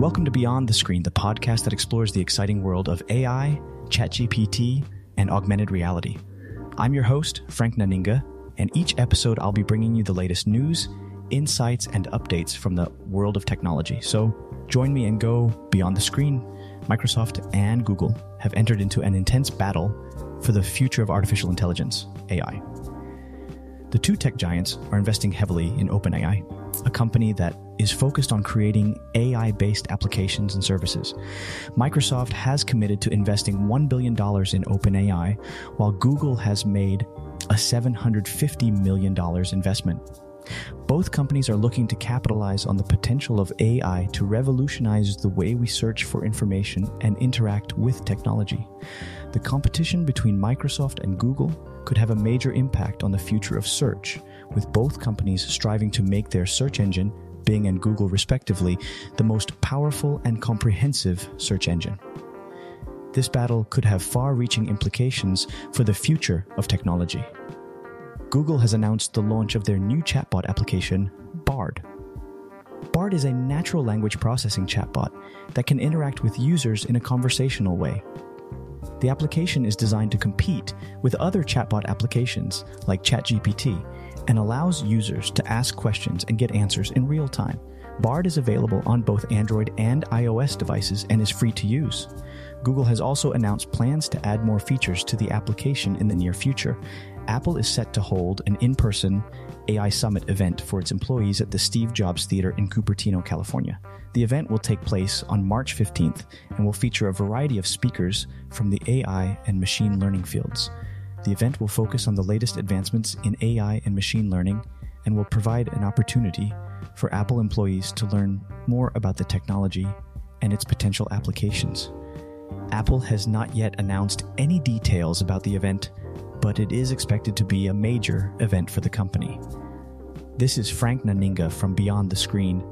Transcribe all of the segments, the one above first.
Welcome to Beyond the Screen, the podcast that explores the exciting world of AI, ChatGPT, and augmented reality. I'm your host, Frank Nanninga, and each episode I'll be bringing you the latest news, insights, and updates from the world of technology. So join me and go beyond the screen. Microsoft and Google have entered into an intense battle for the future of artificial intelligence, AI. The two tech giants are investing heavily in OpenAI, a company that is focused on creating AI based applications and services. Microsoft has committed to investing $1 billion in OpenAI, while Google has made a $750 million investment. Both companies are looking to capitalize on the potential of AI to revolutionize the way we search for information and interact with technology. The competition between Microsoft and Google could have a major impact on the future of search, with both companies striving to make their search engine, Bing and Google respectively, the most powerful and comprehensive search engine. This battle could have far reaching implications for the future of technology. Google has announced the launch of their new chatbot application, Bard. Bard is a natural language processing chatbot that can interact with users in a conversational way. The application is designed to compete with other chatbot applications like ChatGPT and allows users to ask questions and get answers in real time. Bard is available on both Android and iOS devices and is free to use. Google has also announced plans to add more features to the application in the near future. Apple is set to hold an in person AI Summit event for its employees at the Steve Jobs Theater in Cupertino, California. The event will take place on March 15th and will feature a variety of speakers from the AI and machine learning fields. The event will focus on the latest advancements in AI and machine learning and will provide an opportunity for Apple employees to learn more about the technology and its potential applications. Apple has not yet announced any details about the event, but it is expected to be a major event for the company. This is Frank Nanninga from Beyond the Screen,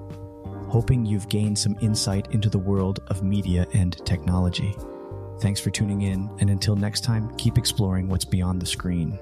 hoping you've gained some insight into the world of media and technology. Thanks for tuning in, and until next time, keep exploring what's beyond the screen.